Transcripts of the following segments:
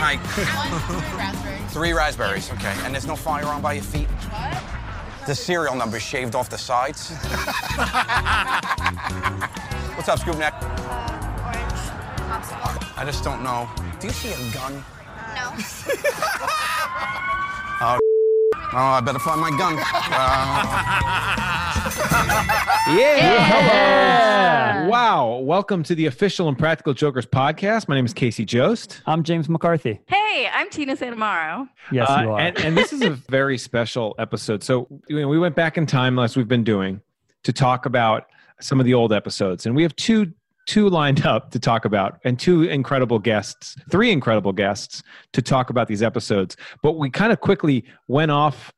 hike. One raspberry. Three raspberries, okay. And there's no fire on by your feet? What? The serial number shaved off the sides. What's up, Scoop Neck? Uh, orange popsicle. I just don't know. Do you see a gun? No. Oh, I better find my gun. Uh, Yeah. Wow. Welcome to the official Impractical Jokers podcast. My name is Casey Jost. I'm James McCarthy. Hey, I'm Tina Santomauro. Yes, Uh, you are. and, and this is a very special episode. So you know, we went back in time, as we've been doing, to talk about some of the old episodes, and we have two two lined up to talk about, and two incredible guests, three incredible guests to talk about these episodes. But we kind of quickly went off.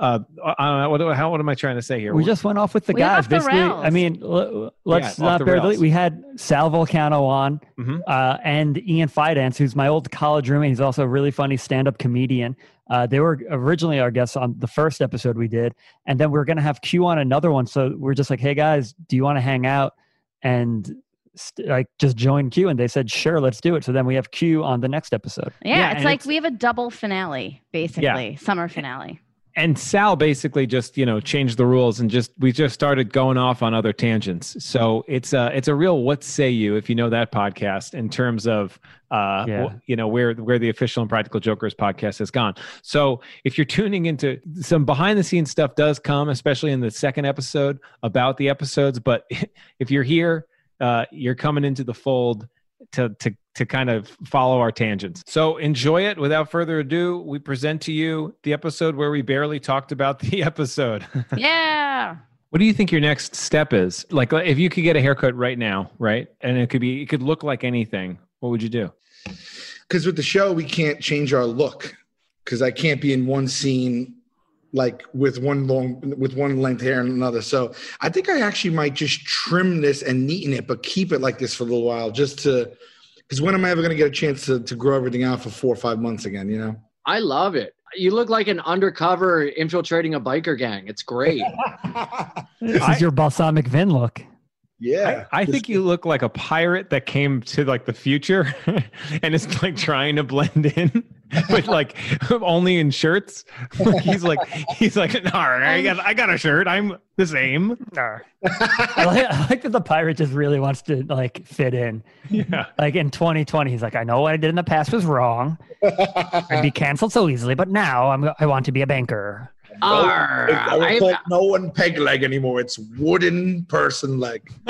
Uh, I don't know, what, how, what am I trying to say here? we just went off with the We guys. off the Basically, rails. I mean, l- let's Yeah, not bear the lead. We had Sal Vulcano on Mhm. uh, and Ian Fidance, who's my old college roommate. He's also a really funny stand-up comedian. Uh, they were originally our guests on the first episode we did, and then we are going to have Q on another one. So we're just like, "Hey guys, do you want to hang out and st- like just join Q?" And they said, "Sure, let's do it." So then we have Q on the next episode. Yeah, Yeah, it's like it's- we have a double finale, basically, summer finale. and Sal basically just you know changed the rules and just we just started going off on other tangents. So it's a it's a real what say you if you know that podcast in terms of uh Yeah. you know where where the official Impractical jokers podcast has gone. So if you're tuning into some behind the scenes stuff does come especially in the second episode about the episodes, but if you're here uh you're coming into the fold to to to kind of follow our tangents. So enjoy it. Without further ado, we present to you the episode where we barely talked about the episode. yeah. what do you think your next step is? Like if you could get a haircut right now, right? And it could be it could look like anything. What would you do? because with the show we can't change our look because I can't be in one scene like with one long with one length hair and another. So I think I actually might just trim this and neaten it, but keep it like this for a little while just to because when am I ever going to get a chance to, to grow everything out for four or five months again? You know. I love it. You look like an undercover infiltrating a biker gang. It's great. This I- is your balsamic Vin look. Yeah, I, I think you look like a pirate that came to like the future and is like trying to blend in, but like only in shirts. Like, he's like he's like, all right, I got I got a shirt. I'm the same. I like, I like that the pirate just really wants to like fit in. Yeah. Like in 2020, he's like, I know what I did in the past was wrong. I'd be canceled so easily, but now I'm I want to be a banker. Arr, I will I- call no one peg leg anymore. It's wooden person leg.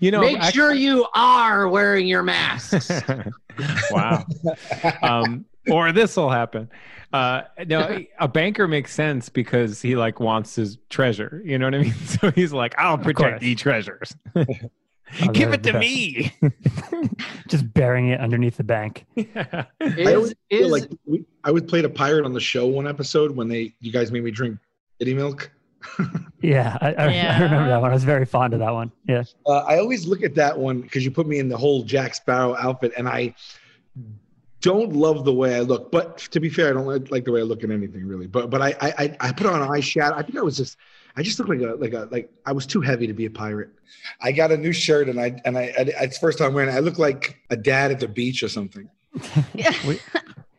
you know, make actually- sure you are wearing your masks. wow. Um, or this will happen. Uh, no, a banker makes sense because he like wants his treasure. You know what I mean? So he's like, I'll protect the treasures. Oh, Give it to the me. Just burying it underneath the bank. I Is, always feel is, like we, I was played a pirate on the show one episode when they you guys made me drink kitty milk. Yeah, I, I, I remember that one. I was very fond of that one. Yeah. Uh, I always look at that one because you put me in the whole Jack Sparrow outfit, and I don't love the way I look. But to be fair, I don't like, like the way I look in anything really. But but I I I- I put on eyeshadow. I think I was just I just look like a like a like I was too heavy to be a pirate. I got a new shirt, and I and I, I it's the first time wearing. it. I look like a dad at the beach or something. yeah.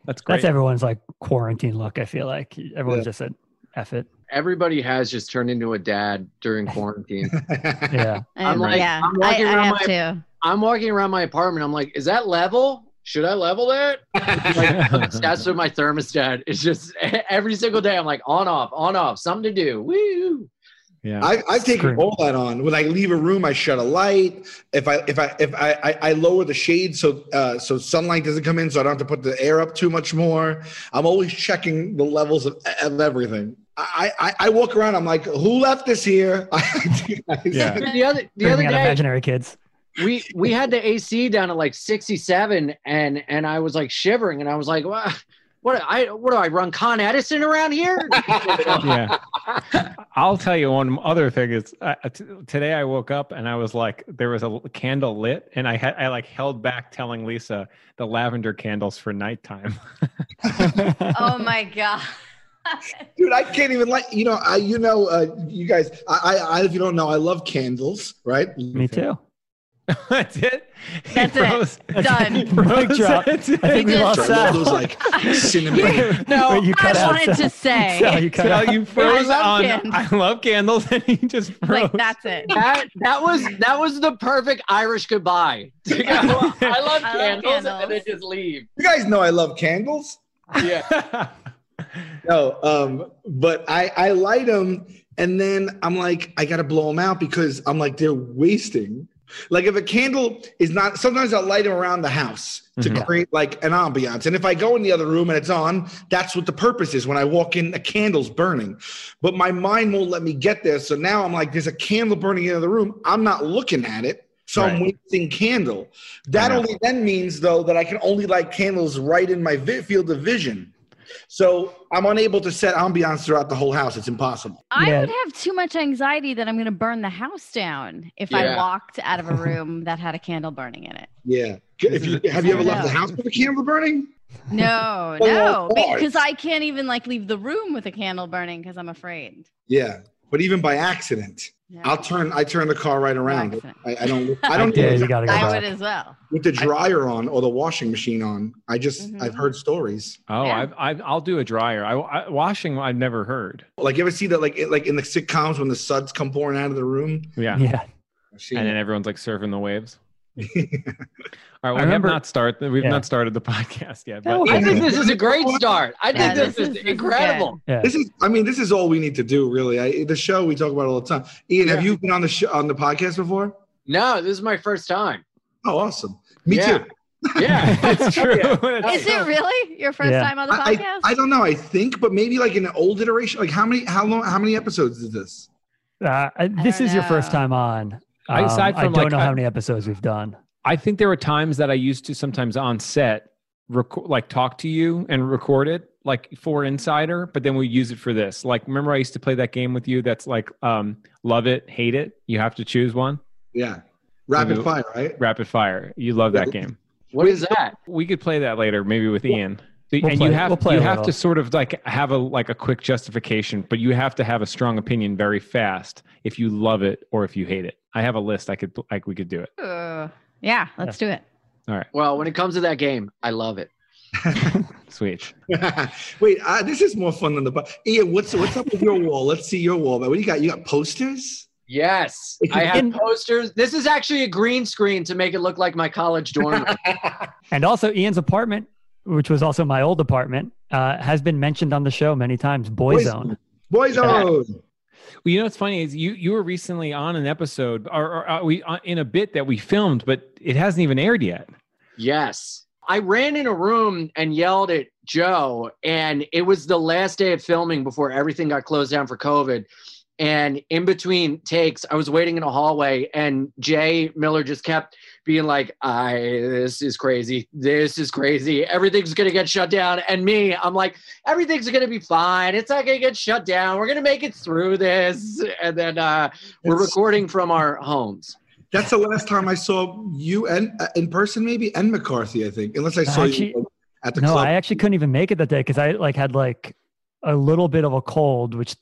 That's great. That's everyone's like quarantine look, I feel like. Everyone's Yeah. just said F it. everybody has just turned into a dad during quarantine. Yeah. I'm like- yeah, I'm walking I around have my- to. I'm walking around my apartment. I'm like, is that level? Should I level that? like, I'm obsessed with my thermostat. It's just every single day. I'm like on off, on off, something to do. Woo! yeah. I, I've taken all that on. When I leave a room, I shut a light. If I if I if I I, I lower the shade so uh, so sunlight doesn't come in, so I don't have to put the air up too much more. I'm always checking the levels of, of everything. I, I I walk around. I'm like, who left this here? Yeah. The other the other day, imaginary kids. We we had the AC down at like 67, and and I was like shivering, and I was like, what? What I what do I run Con Edison around here? yeah. I'll tell you one other thing is uh, t- today I woke up and I was like, there was a candle lit, and I had I like held back telling Lisa the lavender candles for nighttime. Oh my god. Dude, I can't even like you know. I you know uh, you guys. I, I I if you don't know, I love candles. Right? Me too. That's it. That's He it. froze. Done. He froze. Mic drop. I think we lost Sorry, Sal. those like cinnamon. No, Wait, you I cut out, wanted to say. Sal, you cut Sal, you froze love on. candles. I love candles, and he just froze. Like that's it. that that was that was the perfect Irish goodbye. To go, I love I love candles, and candles. then just leave. You guys know I love candles. Yeah. No, um, but I I light them and then I'm like I gotta blow them out because I'm like they're wasting. Like if a candle is not, sometimes I'll light them around the house to Mhm. create like an ambiance. And if I go in the other room and it's on, that's what the purpose is. When I walk in, a candle's burning, but my mind won't let me get there. So now I'm like, there's a candle burning in the other room. I'm not looking at it. So I'm Right. wasting candle. That only then means though that I can only light candles right in my vi- field of vision. So I'm unable to set ambiance throughout the whole house. It's impossible. I Yeah. would have too much anxiety that I'm going to burn the house down if I walked out of a room that had a candle burning in it. Yeah. If you have you ever left the house with a candle burning? No, Oh, no, because I can't even like leave the room with a candle burning because I'm afraid. Yeah. But even by accident, No. I'll turn. I turn the car right around. I, I don't. I don't. Yeah, you gotta go I back. would as well. with the dryer on or the washing machine on. I just. Mhm. I've heard stories. Oh, Yeah. I've, I've, I'll do a dryer. I, I washing. I've never heard. Like you ever see that? Like it- like in the sitcoms when the suds come pouring out of the room. Yeah. Yeah. I've And then everyone's like surfing the waves. All right, we I remember- have not started. We've Yeah. not started the podcast yet. But I think this is a great start. I Yeah, think this, this is, is- this is incredible. Yeah. This is. I mean, this is all we need to do, really. I, the show we talk about all the time. Ian, have you been on the show on the podcast before? No, this is my first time. Oh, awesome. Me Yeah. too. Yeah. it's true. Is it really your first Yeah. time on the I, podcast? I, I don't know. I think, but maybe like in an old iteration. Like how many? How long? How many episodes is this? Uh, this don't is your first time on. I- Um, aside I don't like, know I- how many episodes we've done. I think there were times that I used to sometimes on set, record, like talk to you and record it, like for Insider, but then we use it for this. Like, remember I used to play that game with you? That's like, um, love it, hate it. You have to choose one. Yeah. Rapid Maybe- fire, right? Rapid fire. You love that game. What is that? We could play that later, maybe with Ian. We'll and play- you have we'll you have to sort of like have a like a quick justification, but you have to have a strong opinion very fast if you love it or if you hate it. I have a list. I could like we could do it. Uh, yeah, let's do it. All right. Well, when it comes to that game, I love it. Sweet. Wait, uh, this is more fun than the. bu- Ian, what's what's up with your wall? Let's see your wall. What do you got? You got posters? Yes, I have can- posters. This is actually a green screen to make it look like my college dorm. And also, Ian's apartment, which was also my old apartment, uh, has been mentioned on the show many times. Boyzone. Boyzone. Well, you know what's funny is you you were recently on an episode or, or uh, we uh, in a bit that we filmed, but it hasn't even aired yet. yes, I ran in a room and yelled at Joe, and it was the last day of filming before everything got closed down for COVID. And in between takes, I was waiting in a hallway, and Jay Miller just kept being like, "I this is crazy. This is crazy. Everything's gonna get shut down." And me, I'm like, "Everything's gonna be fine. It's not gonna get shut down. We're gonna make it through this." And then uh, we're It's- recording from our homes. That's the last time I saw you and uh, in person, maybe and McCarthy. I think, unless I saw Actually- you at the No, club. I actually couldn't even make it that day because I like had like a little bit of a cold, which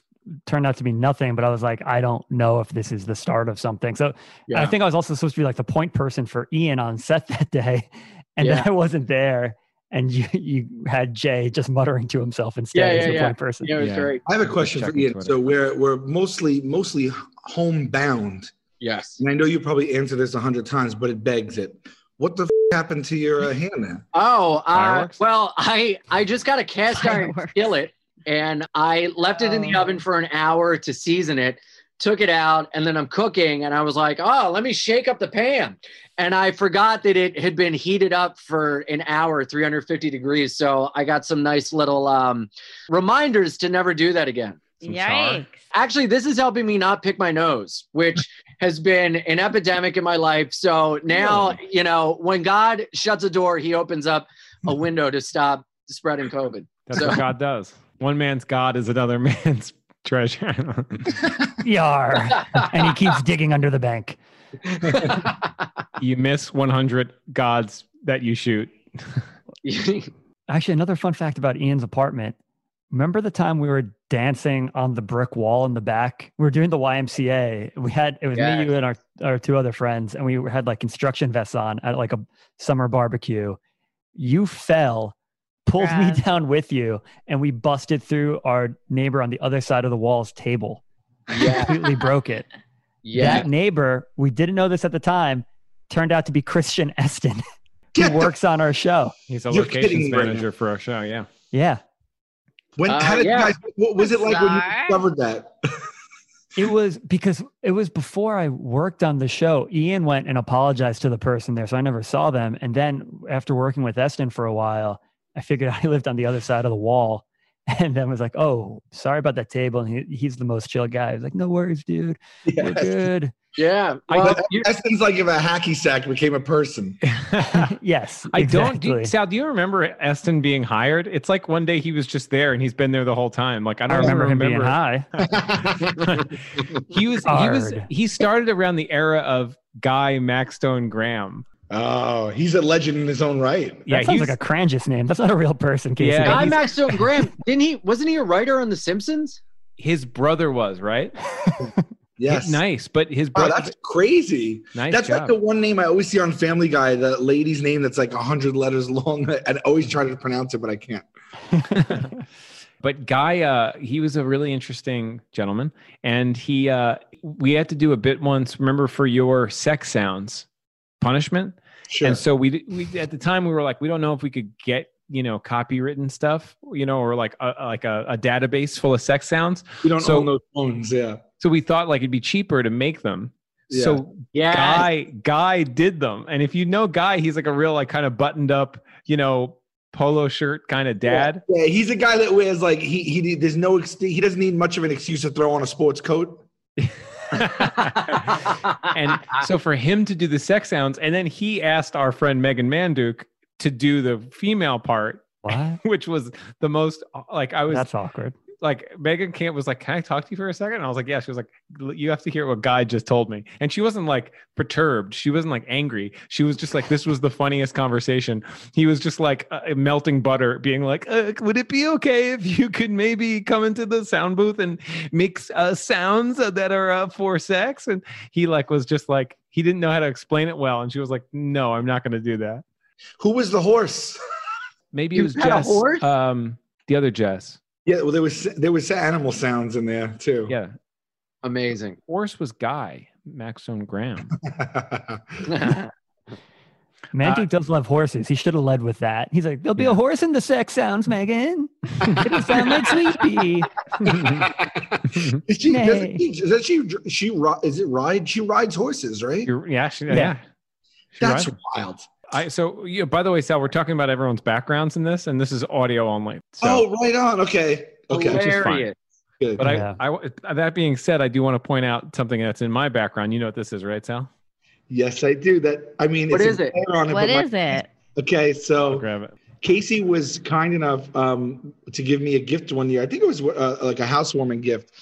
turned out to be nothing. But I was like, I don't know if this is the start of something. So I think I was also supposed to be like the point person for Ian on set that day, and Yeah. then I wasn't there. And you, you had Jay just muttering to himself instead Yeah, as yeah, the yeah. point person. Yeah, it was Yeah. great. I have a question for Checking Ian. Twitter. So we're we're mostly mostly homebound, Yes. and I know you probably answered this a hundred times, but it begs it. What the f- happened to your uh, hand there? Oh, uh, well, I I just got a cast iron Fireworks. skillet and I left it in the Oh. oven for an hour to season it. Took it out and then I'm cooking and I was like, oh, let me shake up the pan. And I forgot that it had been heated up for an hour, 350 degrees. So I got some nice little um, reminders to never do that again. Some char. Yikes. Actually, this is helping me not pick my nose, which has been an epidemic in my life. So now, you know, when God shuts a door, he opens up a window to stop spreading COVID. That's So- what God does. One man's God is another man's treasure. Yar. and he keeps digging under the bank. you miss 100 gods that you shoot. Actually, another fun fact about Ian's apartment remember the time we were dancing on the brick wall in the back? We were doing the YMCA. We had it was Yeah. me, you, and our our two other friends, and we had like construction vests on at like a summer barbecue. You fell, pulled me down with you, and we busted through our neighbor on the other side of the wall's table. Yeah. Completely broke it. Yeah. That neighbor, we didn't know this at the time, turned out to be Christian Eston, who Get the- works on our show. He's a You're kidding locations me right manager for our show. Yeah. Yeah. When Uh, how did yeah. guys? What was it like when you Bizarre. discovered that? It was because it was before I worked on the show. Ian went and apologized to the person there, so I never saw them. And then after working with Eston for a while, I figured I lived on the other side of the wall. And then was like, "Oh, sorry about that table." And he, he's the most chill guy. He's like, "No worries, dude. We're good." Yeah. I- Well, But you- like if a hacky sack became a person. yes, I don't. Do, exactly. Sal, do you remember Eston being hired? It's like one day he was just there and he's been there the whole time. Like I I don't remember him being high. he was. He was. He started around the era of Guy Maxtone Graham. Oh, he's a legend in his own right. Yeah, that sounds he's like a Crangus name. That's not a real person, Casey. Yeah, Guy he's- Maxwell Graham, didn't he? Wasn't he a writer on The Simpsons? his brother was right. Yes. nice, but his Wow, brother. that's crazy. nice that's job. like the one name I always see on Family Guy, the lady's name that's like hundred letters long. and I always try to pronounce it, but I can't. but guy uh he was a really interesting gentleman and he uh we had to do a bit once remember for your sex sounds punishment Sure. and so we, we at the time we were like we don't know if we could get you know copywritten stuff you know or like a, like a, a database full of sex sounds we don't so- own those phones. Yeah. so we thought like it'd be cheaper to make them Yeah. so Yeah. guy guy did them and if you know guy he's like a real like kind of buttoned up you know polo shirt kind of dad Yeah, he's a guy that wears like he he. There's no he doesn't need much of an excuse to throw on a sports coat. and so for him to do the sex sounds, and then he asked our friend Megan Manduke to do the female part, what? which was the most like I was That's awkward. Like Megan Camp was like, "Can I talk to you for a second? And I was like, "Yeah." She was like, "You have to hear what Guy just told me," and she wasn't like perturbed. She wasn't like angry. She was just like, "This was the funniest conversation." He was just like uh, melting butter, being like, uh, "Would it be okay if you could maybe come into the sound booth and mix uh, sounds that are uh, for sex?" And he like was just like he didn't know how to explain it well, and she was like, "No, I'm not going to do that." Who was the horse? Maybe it was Jess, horse? um, the other Jess. Yeah, well, there was there was animal sounds in there too. Yeah, Amazing. horse was Guy Maxtone Graham. Manduke Uh, does love horses. He should have led with that. He's like, there'll be Yeah. a horse in the sex sounds, Megan. It'll sound like Sleepy. is she, Nay. doesn't she, she she is it ride? She rides horses, right? You're, yeah, she, Yeah. yeah. She That's rides- wild. I so yeah, by the way, Sal, we're talking about everyone's backgrounds in this, and this is audio only. So, oh, right on. Okay. Okay. Which is fine. Hilarious. Good. but Yeah. I, I, that being said, I do want to point out something that's in my background. You know what this is, right, Sal? yes, I do. That I mean, What it's is it? banner On it, What but my- it? Okay, so grab it. Casey was kind enough um, to give me a gift one year. I think it was uh, like a housewarming gift,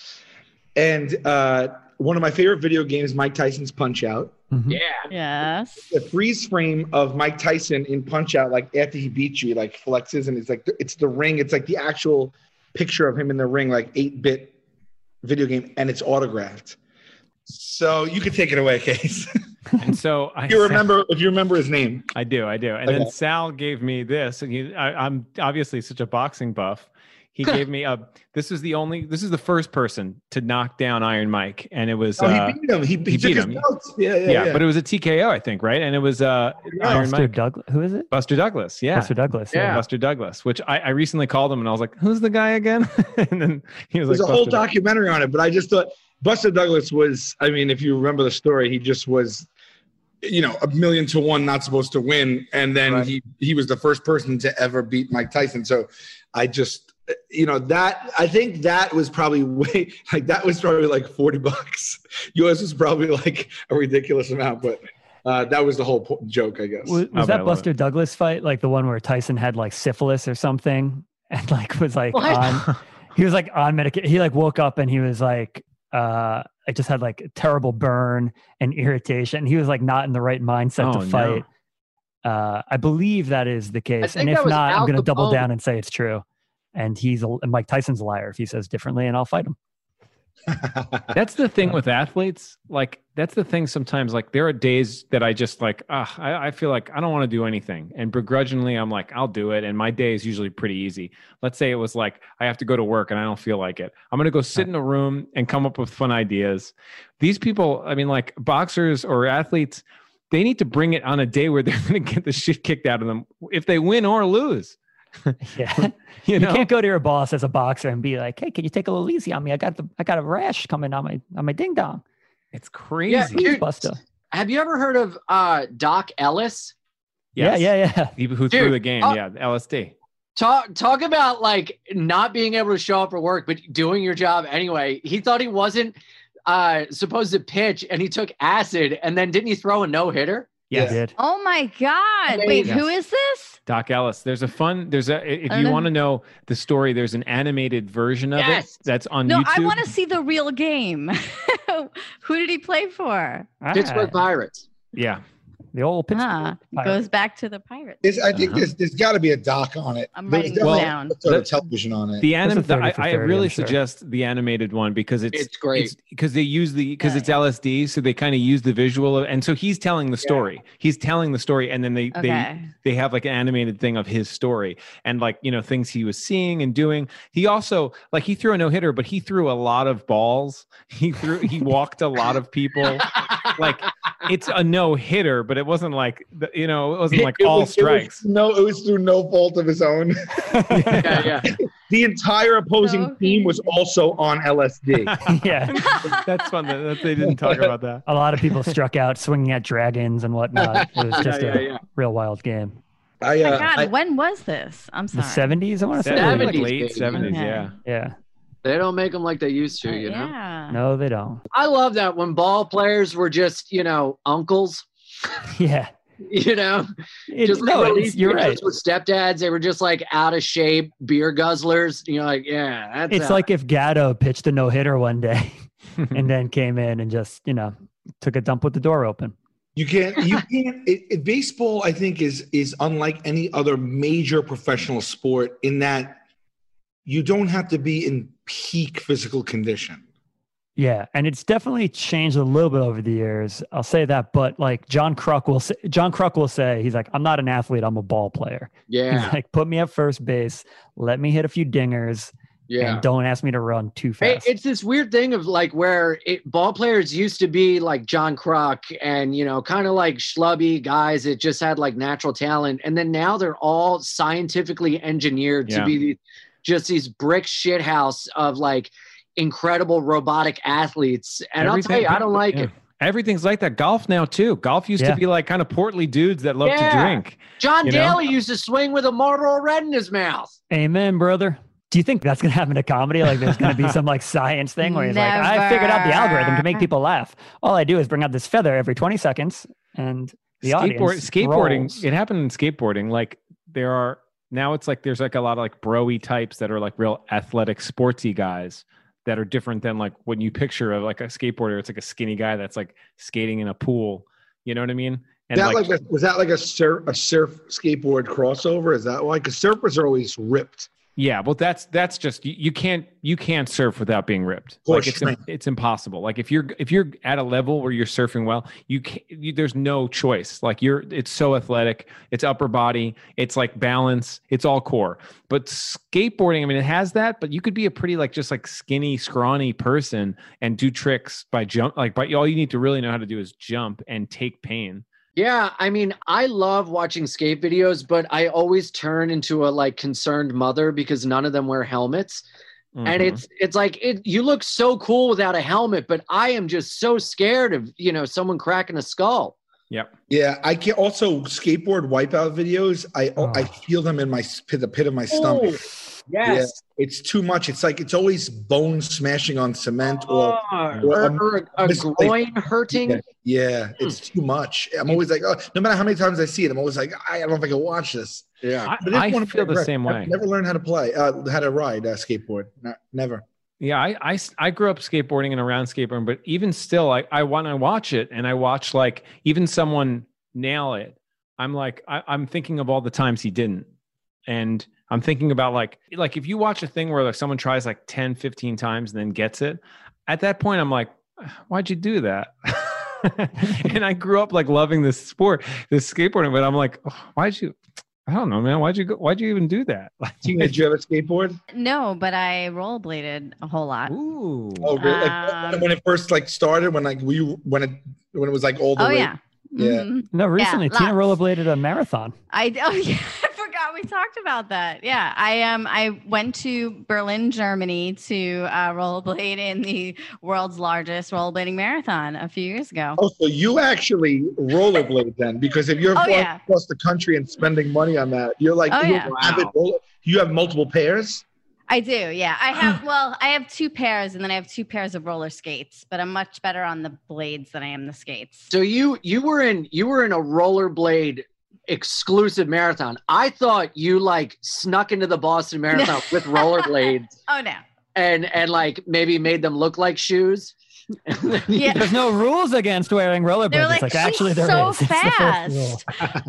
and uh, one of my favorite video games, Mike Tyson's Punch Out. Mhm. Yeah. Yes. a freeze frame of Mike Tyson in Punch Out, like after he beats you, he, like flexes, and it's like it's the ring. It's like the actual picture of him in the ring, like eight bit video game, and it's autographed. So you can take it away, Case. And so I if you remember, if you remember his name. I do, I do. And then Sal gave me this, and he, I, I'm obviously such a boxing buff. He gave me a. This was the only. This is the first person to knock down Iron Mike, and it was. Oh, uh, he beat him. He, he, he beat him. Yeah, yeah, yeah, yeah. but it was a TKO, I think, right? And it was uh, Iron Buster Mike, Douglas. Who is it? Buster Douglas. Yeah, Buster Douglas. Yeah. Buster Douglas, which I, I recently called him and I was like, "Who's the guy again?" and then he was There's like, a whole Buster Douglas. documentary on it, but I just thought Buster Douglas was. I mean, if you remember the story, he just was, you know, a million to one not supposed to win, and then Right. he he was the first person to ever beat Mike Tyson. So, I just, you know, that I think that was probably way like that was probably like forty bucks. Yours was probably like a ridiculous amount, but. Uh, that was the whole po- joke, I guess. Was, was but that love Buster Douglas fight like the one where Tyson had like syphilis or something and like was like What? on he was like on medication. He like woke up and he was like uh I just had like a terrible burn and irritation. He was like not in the right mindset Oh, to no. fight. Uh I believe that is the case. And if not, I'm gonna double Capone. down and say it's true. And he's a, Mike Tyson's a liar if he says differently, and I'll fight him. That's the thing with athletes. Like that's the thing. Sometimes, like there are days that I just like, ah, I, I feel like I don't want to do anything, and begrudgingly, I'm like, I'll do it. And my day is usually pretty easy. Let's say it was like I have to go to work and I don't feel like it. I'm gonna go sit in a room and come up with fun ideas. These people, I mean, like boxers or athletes, they need to bring it on a day where they're gonna get the shit kicked out of them if they win or lose. Yeah, You you, know, can't go to your boss as a boxer and be like, "Hey, can you take a little easy on me? I got the I got a rash coming on my on my ding dong." it's crazy. Yeah, dude, Buster. Have you ever heard of uh, Doc Ellis? Yes. Yeah, yeah, yeah. People who Dude, threw the game, uh, yeah, LSD. Talk talk about like not being able to show up for work, but doing your job anyway. He thought he wasn't uh, supposed to pitch, and he took acid, and then didn't he throw a no hitter? I Yes. Oh my God. Wait, Yes. who is this? Doc Ellis. There's a fun. There's a. If you want to know the story, there's an animated version of Yes. it that's on No, YouTube. I want to see the real game. who did he play for? Pittsburgh Ah, Pirates. Yeah, the old Pittsburgh. Ah, Pirates. goes back to the Pirates. There's, I think Uh-huh. there's, there's got to be a doc on it. I'm There's writing definitely this down. a sort of The- television on it. the There's a anim. 30 I, I really I'm sure. suggest the animated one because it's It's great. because they use the because Yeah, it's LSD, so they kind of use the visual, of, and so he's telling the Yeah. story. He's telling the story, and then they they they have like an animated thing of his story and like you know things he was seeing and doing he also like he threw a no-hitter but he threw a lot of balls he threw he walked a lot of people like it's a no-hitter but it wasn't like you know it wasn't like It all was- it was strikes no, it was through no fault of his own. yeah, yeah. the entire opposing Okay. team was also on LSD. yeah. that's fun that, that they didn't talk about that A lot of people struck out swinging at dragons and whatnot. It was just yeah, a yeah. real wild game. I, Oh my uh, God, I- when was this? I'm sorry. The sorry. 70s, I want to say. Seventies, like late 70s Okay. yeah Yeah. They don't make them like they used to, uh, you know. yeah. No, they don't. I love that when ball players were just, you know, uncles. Yeah. You know, It- just like no, release it's, you're right. with stepdads. They were just like out of shape beer guzzlers. You know, like, yeah, that's It's how- like if Gatto pitched a no hitter one day and then came in and just, you know, took a dump with the door open. You can't. You can't. It, it, baseball, I think, is is unlike any other major professional sport in that you don't have to be in peak physical condition. Yeah, and it's definitely changed a little bit over the years. I'll say that, but like John Kruk will say, John Kruk will say, he's like, I'm not an athlete, I'm a ball player. yeah, He's like, put me at first base, let me hit a few dingers, yeah. and don't ask me to run too fast. it's this weird thing of like where it, ball players used to be like John Kruk and you know kind of like schlubby guys that just had like natural talent, and then now they're all scientifically engineered Yeah. to be these, just these brick shit house of like incredible robotic athletes. And I'll tell you, I don't like yeah. it. Everything's like that. Golf now too. Golf used Yeah. to be like kind of portly dudes that love to drink. John You know? Daly used to swing with a Marlboro Red in his mouth. Amen, brother. Do you think that's going to happen to comedy? Like there's going to be some like science thing where he's like, I figured out the algorithm to make people laugh. All I do is bring out this feather every 20 seconds and the Skateboard, audience skateboarding. rolls. It happened in skateboarding. Like there are now, it's like there's like a lot of like broy types that are like real athletic, sportsy guys that are different than like when you picture of like a skateboarder. It's like a skinny guy that's like skating in a pool. You know what I mean? And that like, a, was that like a surf a surf skateboard crossover? Is that why? Because surfers are always ripped. Yeah, well, that's that's just you, you can't you can't surf without being ripped. Like it's it's impossible. Like if you're if you're at a level where you're surfing well, you, can, you there's no choice. Like you're it's so athletic. It's upper body. It's like balance. It's all core. But skateboarding, I mean, it has that. But you could be a pretty like just like skinny, scrawny person and do tricks by jump. Like, but all you need to really know how to do is jump and take pain. Yeah, I mean, I love watching skate videos, but I always turn into a like concerned mother because none of them wear helmets. And Mhm. it's it's like it you look so cool without a helmet, but I am just so scared of, you know, someone cracking a skull. yep. Yeah, I can also skateboard wipeout videos. I Oh. I feel them in my pit, the pit of my stomach. Yes. It's too much. It's like it's always bone smashing on cement or or, or- or a, a groin hurting. Yeah, yeah, it's too much. I'm always like, oh, no matter how many times I see it, I'm always like, I don't know if I can watch this. Yeah. I, But this I one- feel the same I've way. Never learned how to play, uh, how to ride uh, skateboard. Not, never. Yeah, I, I, I grew up skateboarding and around skateboarding, but even still, I, I when I watch it and I watch like even someone nail it, I'm like I, I'm thinking of all the times he didn't. And I'm thinking about like like if you watch a thing where like someone tries like 10, 15 times and then gets it, at that point I'm like, why'd you do that? and I grew up like loving this sport, this skateboarding, but I'm like, oh, why'd you? I don't know, man. Why'd you go? Why'd you even do that? Like, Tina, did you have a skateboard? No, but I rollerbladed a whole lot. ooh, Oh, really? Like, Um, when it first like started, when like we when it when it was like all the Oh way. yeah. Yeah. Mhm. No, recently Tina lots. rollerbladed a marathon. I oh yeah, I forgot we talked about that. Yeah, I um I went to Berlin, Germany to uh, rollerblade in the world's largest rollerblading marathon a few years ago. Oh, so you actually rollerblade then? Because if you're Oh, flying yeah. across the country and spending money on that, you're like, Oh, you're yeah. an avid roller. You have multiple pairs. I do, yeah. I have well, I have two pairs, and then I have two pairs of roller skates. But I'm much better on the blades than I am the skates. So you you were in you were in a rollerblade exclusive marathon. I thought you like snuck into the Boston Marathon with rollerblades Oh no, and and like maybe made them look like shoes. yeah. There's no rules against wearing rollerblades. Like, like actually "She's there so is. It's the first fast."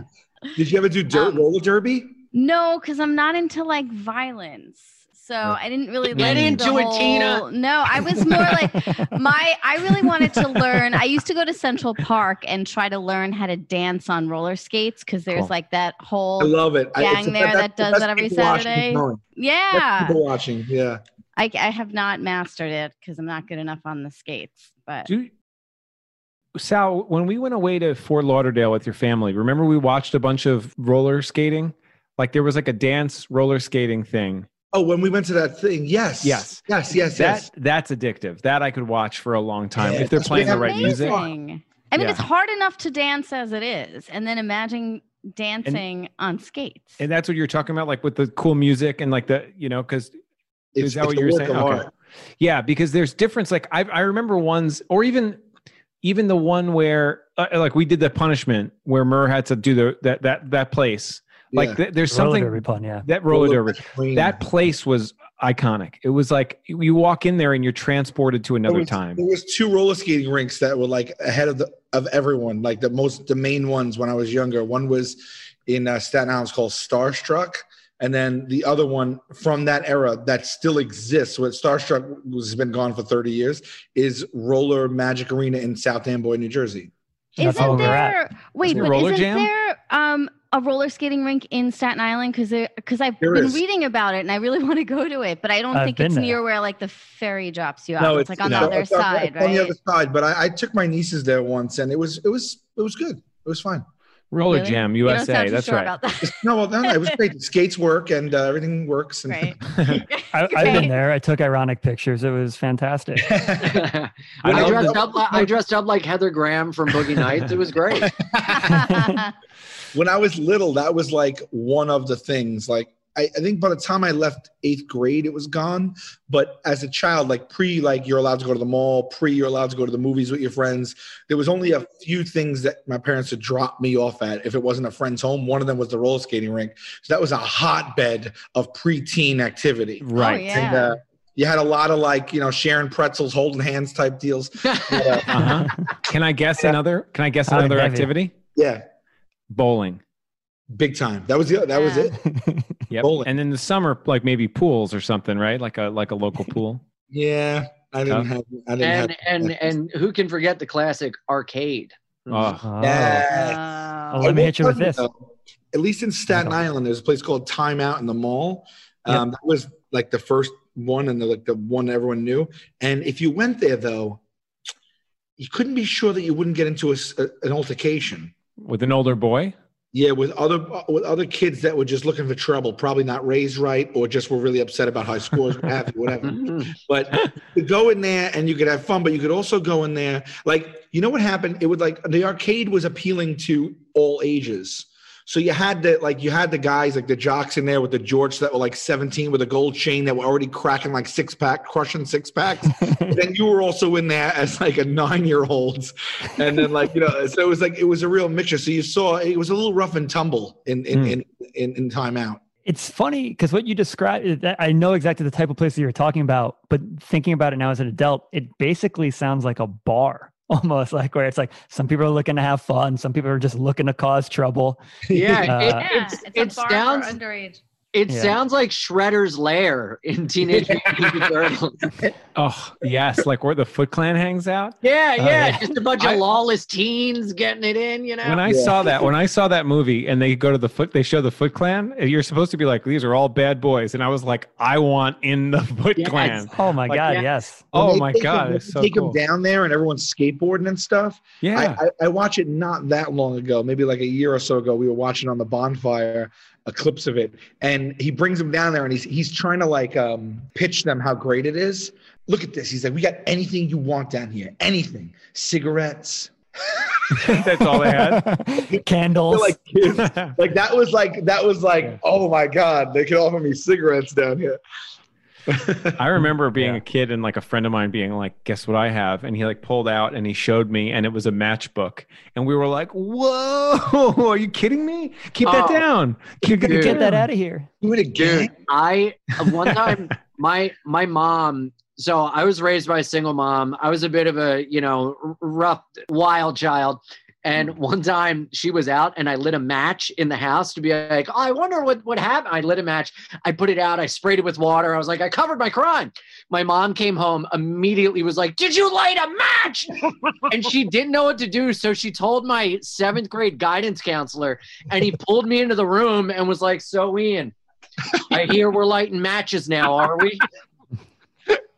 Did you ever do dirt Um, roller derby? No, because I'm not into like violence. So I didn't really Get like the into it, whole- Tina. No, I was more like my. I really wanted to learn. I used to go to Central Park and try to learn how to dance on roller skates because there's Cool. like that whole. I love it. I- gang it's the there best- that the does that every Saturday. is knowing. Yeah, people watching. Yeah. I, I have not mastered it because I'm not good enough on the skates. But Do Sal, when we went away to Fort Lauderdale with your family, remember we watched a bunch of roller skating? Like there was like a dance roller skating thing. Oh, when we went to that thing, yes, Yes. yes, yes, That yes. that's addictive. That I could watch for a long time Yeah, if they're that's what they playing the have right music. I mean, Yeah. it's hard enough to dance as it is, and then imagine dancing on skates. And that's what you're talking about, like with the cool music and like the, you know, because is that what you're saying? Okay. Yeah, because there's difference. Like I, I remember ones, or even, even the one where, uh, like we did the punishment where Murr had to do the that that that place. Like Yeah. th- there's Roller something derby pun, yeah. that roller derby. Queen. That place was iconic. It was like you walk in there and you're transported to There another was- time. There was two roller skating rinks that were like ahead of the of everyone, like the most the main ones when I was younger. One was in uh, Staten Island, it's called Starstruck, and then the other one from that era that still exists, what Starstruck has been gone for thirty years, is Roller Magic Arena in South Amboy, New Jersey. Isn't all we're at. there? Wait, Isn't but Roller isn't Jam? there um a roller skating rink in Staten Island? Because because I've There been is. reading about it and I really want to go to it, but I don't I've think it's there. near where like the ferry drops you off. it's, like on no. the other it's on- side, it's on the other side, but I, I took my nieces there once, and it was it was it was good. It was fine. Roller Really? Jam You don't USA. sound too That's sure right. About that. No, well, no, no, it was great. The skates work and uh, everything works. And Great. I, I've been there. I took ironic pictures. It was fantastic. I, love dressed up. I dressed up like Heather Graham from Boogie Nights. It was great. when I was little, that was like one of the things. Like I, I think by the time I left eighth grade, it was gone. But as a child, like pre, like you're allowed to go to the mall, pre, you're allowed to go to the movies with your friends. There was only a few things that my parents would drop me off at if it wasn't a friend's home. One of them was the roller skating rink. So that was a hotbed of preteen activity. right. Oh, yeah. And uh, you had a lot of like, you know, sharing pretzels, holding hands type deals. Uh, Uh-huh. Can I guess another? Can I guess another activity? yeah, Bowling. Big time. That was the, that was it. Yep. Bowling. And in the summer, like maybe pools or something, right? Like a like a local pool. Yeah, I didn't have. I didn't and have. and and who can forget the classic arcade? Oh, Oh. Yeah. Oh. Let me hit you with this. though, At least in Staten Island, there's a place called Time Out in the mall. Yep. Um, That was like the first one and the, like the one everyone knew. And if you went there though, you couldn't be sure that you wouldn't get into a s a an altercation. with an older boy. Yeah, with other with other kids that were just looking for trouble, probably not raised right, or just were really upset about high scores, what have you, whatever. But you could go in there and you could have fun, but you could also go in there like you know what happened? It would like the arcade was appealing to all ages. So you had the like you had the guys like the jocks in there with the jorts that were like 17 with a gold chain that were already cracking like six pack, crushing six packs. Then you were also in there as like a nine year old. And then like, you know, so it was like it was a real mixture. So you saw it was a little rough and tumble in in Hmm. in, in, in timeout. It's funny because what you described, I know exactly the type of place that you're talking about, but thinking about it now as an adult, it basically sounds like a bar. Almost like where it's like some people are looking to have fun, some people are just looking to cause trouble. yeah, Uh, it, Yeah, it's, it's, it a bar sounds for underage. It Yeah. sounds like Shredder's lair in Teenage Mutant Ninja Turtles. Oh yes, like where the Foot Clan hangs out. Yeah, Oh, yeah, yeah. just a bunch of lawless teens getting it in, you know. When I Yeah. saw that, when I saw that movie, and they go to the Foot, they show the Foot Clan. and You're supposed to be like, these are all bad boys, and I was like, I want in the Foot Yes. Clan. Oh my Like, God, yeah. yes. Oh they my take god, him, it's so take cool. him down there and everyone's skateboarding and stuff. Yeah, I, I, I watched it not that long ago, maybe like a year or so ago. We were watching on the bonfire a clips of it, and he brings them down there, and he's he's trying to like um, pitch them how great it is. Look at this. He's like, we got anything you want down here, anything, cigarettes. that's all they had. Candles. Like like that was like that was like oh my god, they could offer me cigarettes down here. I remember being Yeah. a kid and like a friend of mine being like, "Guess what I have?" And he like pulled out and he showed me, and it was a matchbook, and we were like, "Whoa, are you kidding me? Keep that Oh, down! Keep dude. Get that out of here. Do it again. Dude, I one time my my mom. So I was raised by a single mom. I was a bit of a you know rough, wild child. And mm. one time she was out, and I lit a match in the house to be like, oh, I wonder what what happened. I lit a match. I put it out. I sprayed it with water. I was like, I covered my crime. My mom came home immediately. Was like, Did you light a match? and she didn't know what to do, so she told my seventh grade guidance counselor, and he pulled me into the room and was like, So Ian, I hear we're lighting matches now, are we?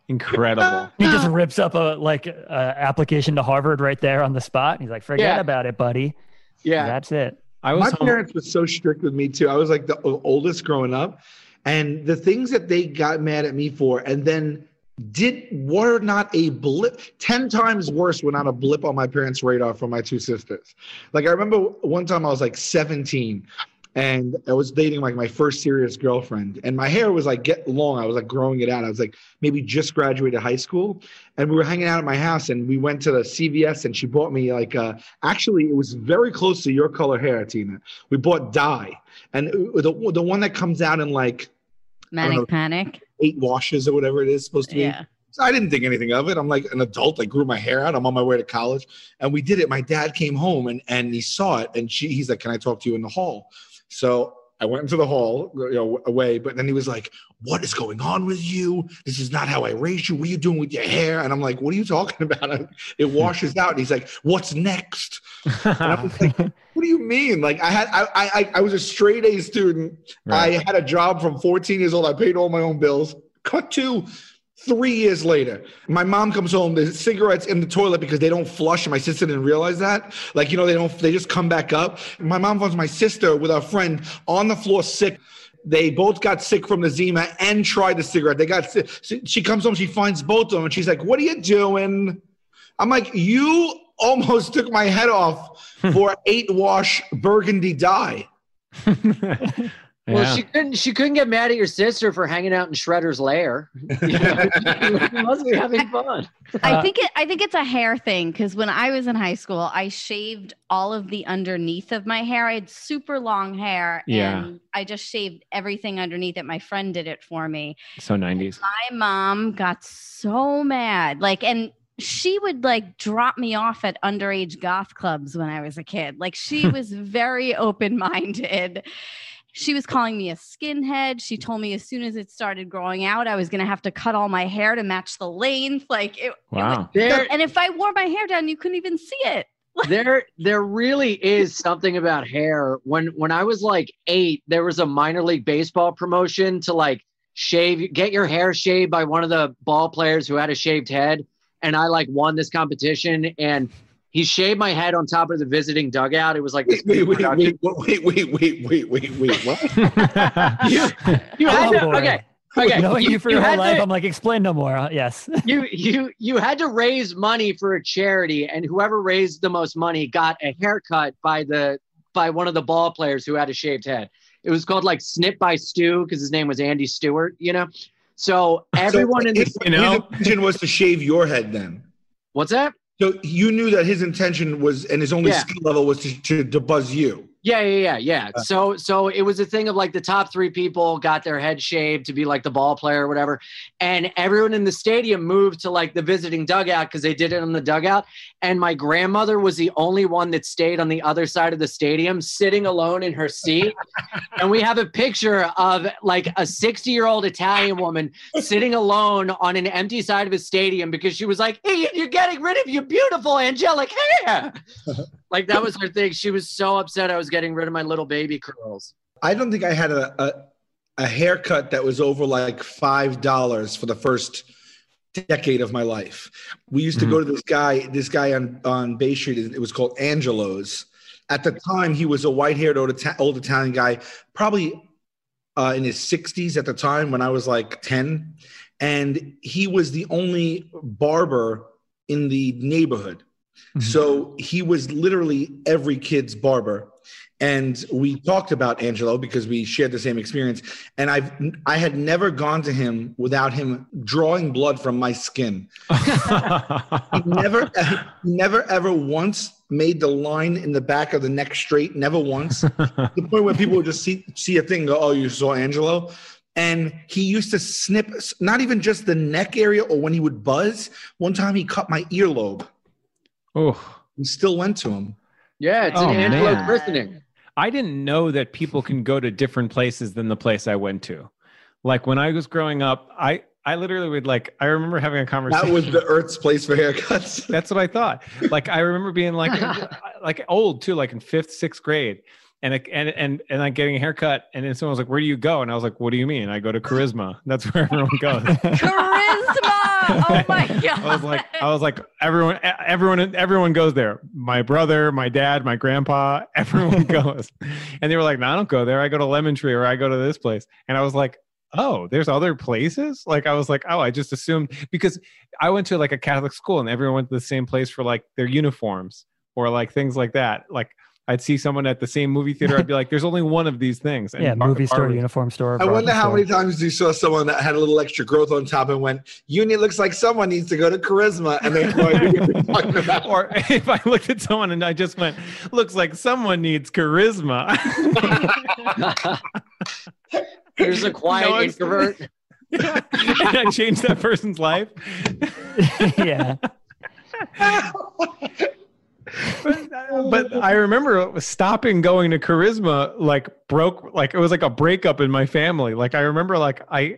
Incredible. He just rips up a like a application to Harvard right there on the spot. He's like, forget Yeah. about it, buddy. Yeah. That's it. I My was home. parents were so strict with me too. I was like the oldest growing up, and the things that they got mad at me for, and then did were not a blip. Ten times worse were not a blip on my parents' radar for my two sisters. Like I remember one time I was like 17, and I was dating like my first serious girlfriend, and my hair was like get long. I was like growing it out. I was like maybe just graduated high school, and we were hanging out at my house, and we went to the CVS, and she bought me like uh actually it was very close to your color hair, Tina. We bought dye, and the the one that comes out in like know. Manic panic. eight washes or whatever it is supposed to be. Yeah. So I didn't think anything of it. I'm like an adult. I grew my hair out. I'm on my way to college, and we did it. My dad came home and and he saw it, and she he's like, "Can I talk to you in the hall?" So I went into the hall, you know, away. But then he was like, "What is going on with you? This is not how I raised you. What are you doing with your hair?" And I'm like, "What are you talking about? It washes out." And he's like, "What's next?" And I was like, "What do you mean? Like I had I I I was a straight A student. Right. I had a job from 14 years old. I paid all my own bills. Cut to three years later. My mom comes home. There's cigarettes in the toilet because they don't flush. And my sister didn't realize that. Like, you know, they don't, they just come back up. My mom finds my sister with our friend on the floor sick. They both got sick from the Zima and tried the cigarette. They got sick. She, she comes home, she finds both of them, and she's like, What are you doing? I'm like, You almost took my head off for eight wash burgundy dye. Well, Yeah. she couldn't. She couldn't get mad at your sister for hanging out in Shredder's lair. you must be having fun. I Uh, think it. I think it's a hair thing because when I was in high school, I shaved all of the underneath of my hair. I had super long hair, Yeah. and I just shaved everything underneath it. My friend did it for me. so 90s. My mom got so mad, like, and she would like drop me off at underage goth clubs when I was a kid. Like, she was very open minded. She was calling me a skinhead. She told me as soon as it started growing out, I was going to have to cut all my hair to match the length. Like, it, it was Wow. There, and if I wore my hair down, you couldn't even see it. there, there really is something about hair. When when I was like eight, there was a minor league baseball promotion to like shave, get your hair shaved by one of the ball players who had a shaved head, and I like won this competition and. He shaved my head on top of the visiting dugout. It was like this Wait, wait, wait, wait, wait, wait, wait, wait, wait, what? You, you had Oh, to, okay, okay. Knowing you, for your had whole life, to- I'm like, explain no more. Yes. you you you had to raise money for a charity and whoever raised the most money got a haircut by the by one of the ball players who had a shaved head it was called like snip by stu because his name was andy stewart you know so everyone in the You know? his intention was to shave your head then. what's that So you knew that his intention was, and his only Yeah. skill level was to, to, to buzz you. Yeah, yeah, yeah, yeah. So, so it was a thing of like the top three people got their head shaved to be like the ball player or whatever, and everyone in the stadium moved to like the visiting dugout because they did it on the dugout. And my grandmother was the only one that stayed on the other side of the stadium, sitting alone in her seat. and we have a picture of like a sixty-year-old Italian woman sitting alone on an empty side of a stadium because she was like, "Hey, you're getting rid of your beautiful angelic hair." like that was her thing. She was so upset I was getting rid of my little baby curls. I don't think I had a, a, a haircut that was over like five dollars for the first decade of my life. We used to go to this guy, this guy on on Bay Street. It was called Angelo's. At the time, he was a white-haired old, old Italian guy, probably uh, in his 60s at the time when I was like 10, and he was the only barber in the neighborhood. Mm-hmm. So he was literally every kid's barber. And we talked about Angelo because we shared the same experience. And I've I had never gone to him without him drawing blood from my skin. He never never ever once made the line in the back of the neck straight, never once. the point where people would just see see a thing and go, Oh, you saw Angelo? And he used to snip not even just the neck area or when he would buzz. One time he cut my earlobe oh, and still went to him. Yeah, it's Oh, an Angelo man. christening. I didn't know that people can go to different places than the place I went to. Like when I was growing up, I I literally would like I remember having a conversation. That was the Earth's place for haircuts. That's what I thought. Like I remember being like like old too, like in fifth, sixth grade. And, I- and and and like getting a haircut, and then someone was like, "Where do you go?" And I was like, "What do you mean?" I go to Charisma. That's where everyone goes. Charisma. Oh my god. I was like, I was like, everyone, everyone, everyone goes there. My brother, my dad, my grandpa, everyone goes. And they were like, no, I don't go there. I go to Lemon Tree or I go to this place. And I was like, oh, there's other places. Like I was like, oh, I just assumed because I went to like a Catholic school and everyone went to the same place for like their uniforms or like things like that. Like I'd see someone at the same movie theater. I'd be like, there's only one of these things. And yeah, Bar- movie store, Barbara- uniform store. I wonder how store. many times you saw someone that had a little extra growth on top and went, "Uni looks like someone needs to go to Charisma," and they had no idea what you're talking about. Or if I looked at someone and I just went, looks like someone needs charisma. There's a quiet No, it's- introvert. and I changed that person's life. yeah. But, I remember stopping going to charisma like broke like it was like a breakup in my family. Like I remember like I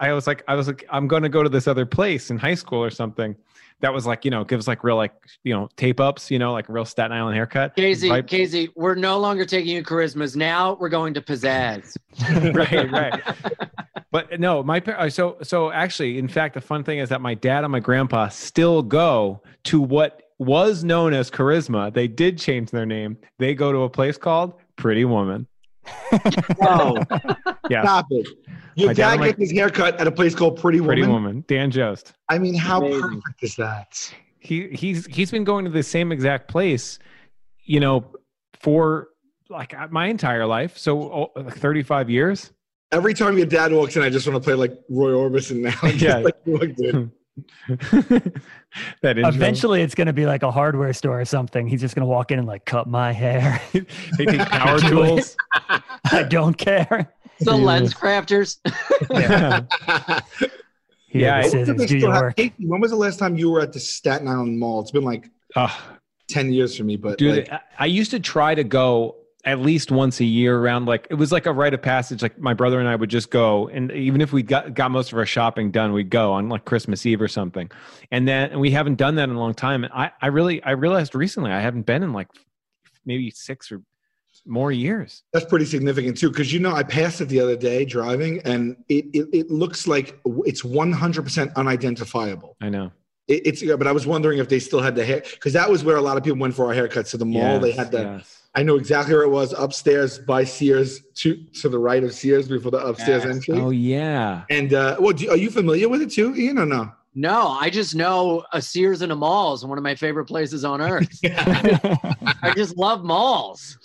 I was like I was like I'm going to go to this other place in high school or something. That was like, you know, gives like real like, you know, tape ups, you know, like a real Staten Island haircut. Casey, Right. Casey, we're no longer taking you charismas. Now we're going to pizzazz. right, right. But no, my par- uh, so so actually, in fact, the fun thing is that my dad and my grandpa still go to what was known as Charisma. They did change their name. They go to a place called Pretty Woman. Oh, Yeah, stop it! Your My dad dad and my- gets his haircut at a place called Pretty Woman. Pretty Woman. Dan Jost. I mean, how Amazing. perfect is that? He he's he's been going to the same exact place, you know, for like uh, my entire life. So oh, like 35 years. Every time your dad walks in, I just want to play like Roy Orbison now. Just Yeah. like you look, dude. that intro. Eventually, it's going to be like a hardware store or something. He's just going to walk in and like cut my hair. they take power tools. I don't care. The lens crafters. Yeah. Here, Yeah, the I- scissors, They do still have- work. When was the last time you were at the Staten Island Mall? It's been like Ugh. 10 years for me, but Dude, like, I- I used to try to go at least once a year around like it was like a rite of passage. Like my brother and I would just go, and even if we got got most of our shopping done, we'd go on like Christmas Eve or something. And then and we haven't done that in a long time. And I I really I realized recently I haven't been in like maybe six or more years. That's pretty significant too, because you know I passed it the other day driving, and it it, it looks like it's one hundred percent unidentifiable. I know. It, it's but I was wondering if they still had the hair because that was where a lot of people went for our haircuts to the mall. they had the yes. I know exactly where it was upstairs by Sears to to the right of Sears before the upstairs Yes. entry. Oh yeah. And uh, well, do, are you familiar with it too, Ian, or no? No, I just know a Sears and a mall is one of my favorite places on earth. I just love malls.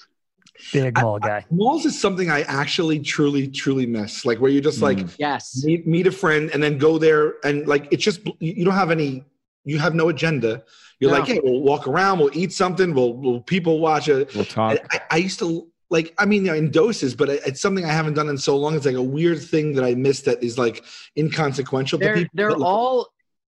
Big mall guy. Malls is something I actually truly truly miss. Like where you just like Mm. Yes. meet, meet a friend and then go there and like it's just you you don't have any you have no agenda you're No. like hey we'll walk around we'll eat something we'll, we'll people watch it We'll talk. I, I used to like I mean, you know, in doses, but it's something I haven't done in so long. It's like a weird thing that I missed that is like inconsequential they're people. they're like, all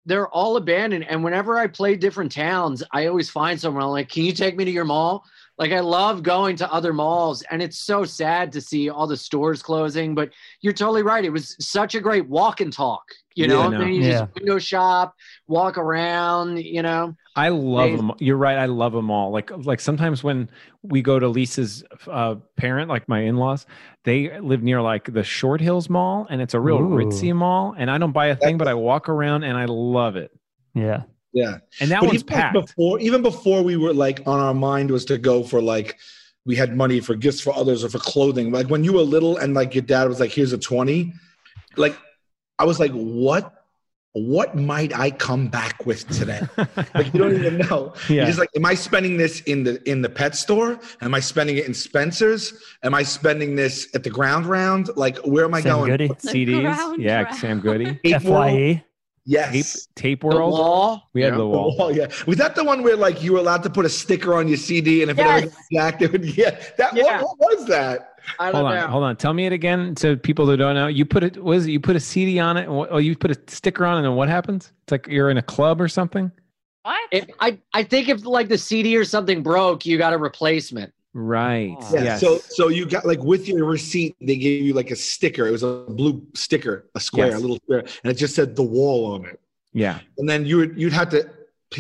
they're all abandoned and whenever i play different towns i always find someone I'm like can you take me to your mall like i love going to other malls and it's so sad to see all the stores closing but you're totally right it was such a great walk and talk you Yeah, know, I know. then you Yeah. just window shop walk around you know I love They- them. You're right. I love them all. Like like sometimes when we go to Lisa's uh, parent, like my in-laws, they live near like the Short Hills Mall, and it's a real Ooh. ritzy mall. And I don't buy a thing, but I walk around and I love it. Yeah. Yeah. And that but one's even like, packed. before, even before we were like on our mind was to go for like we had money for gifts for others or for clothing. Like when you were little and like your dad was like, "Here's a 20. like I was like, "What? What might I come back with today?" like you don't even know. Yeah. You're just like, am I spending this in the in the pet store? Am I spending it in Spencer's? Am I spending this at the ground round? Like, where am I Sam going? Goody. The CDs, yeah, round. Sam Goody. Tape World? Fye. Tape Yes. Tape the World. wall We had Yeah. the The wall. wall, yeah. Was that the one where like you were allowed to put a sticker on your CD and if it Yes. ever got jacked, it would yeah. That Yeah. What, what was that? i don't Hold know on, hold on. Tell me it again to people that don't know. You put it was it you put a CD on it, and what, oh, you put a sticker on, it, and then what happens? It's like you're in a club or something, What? if, I, I think if like the cd or something broke you got a replacement right? Yeah. Yes. So so you got like with your receipt, they gave you like a sticker. It was a blue sticker, a square, Yes. a little square, and it just said the wall on it. yeah. and then you would you'd have to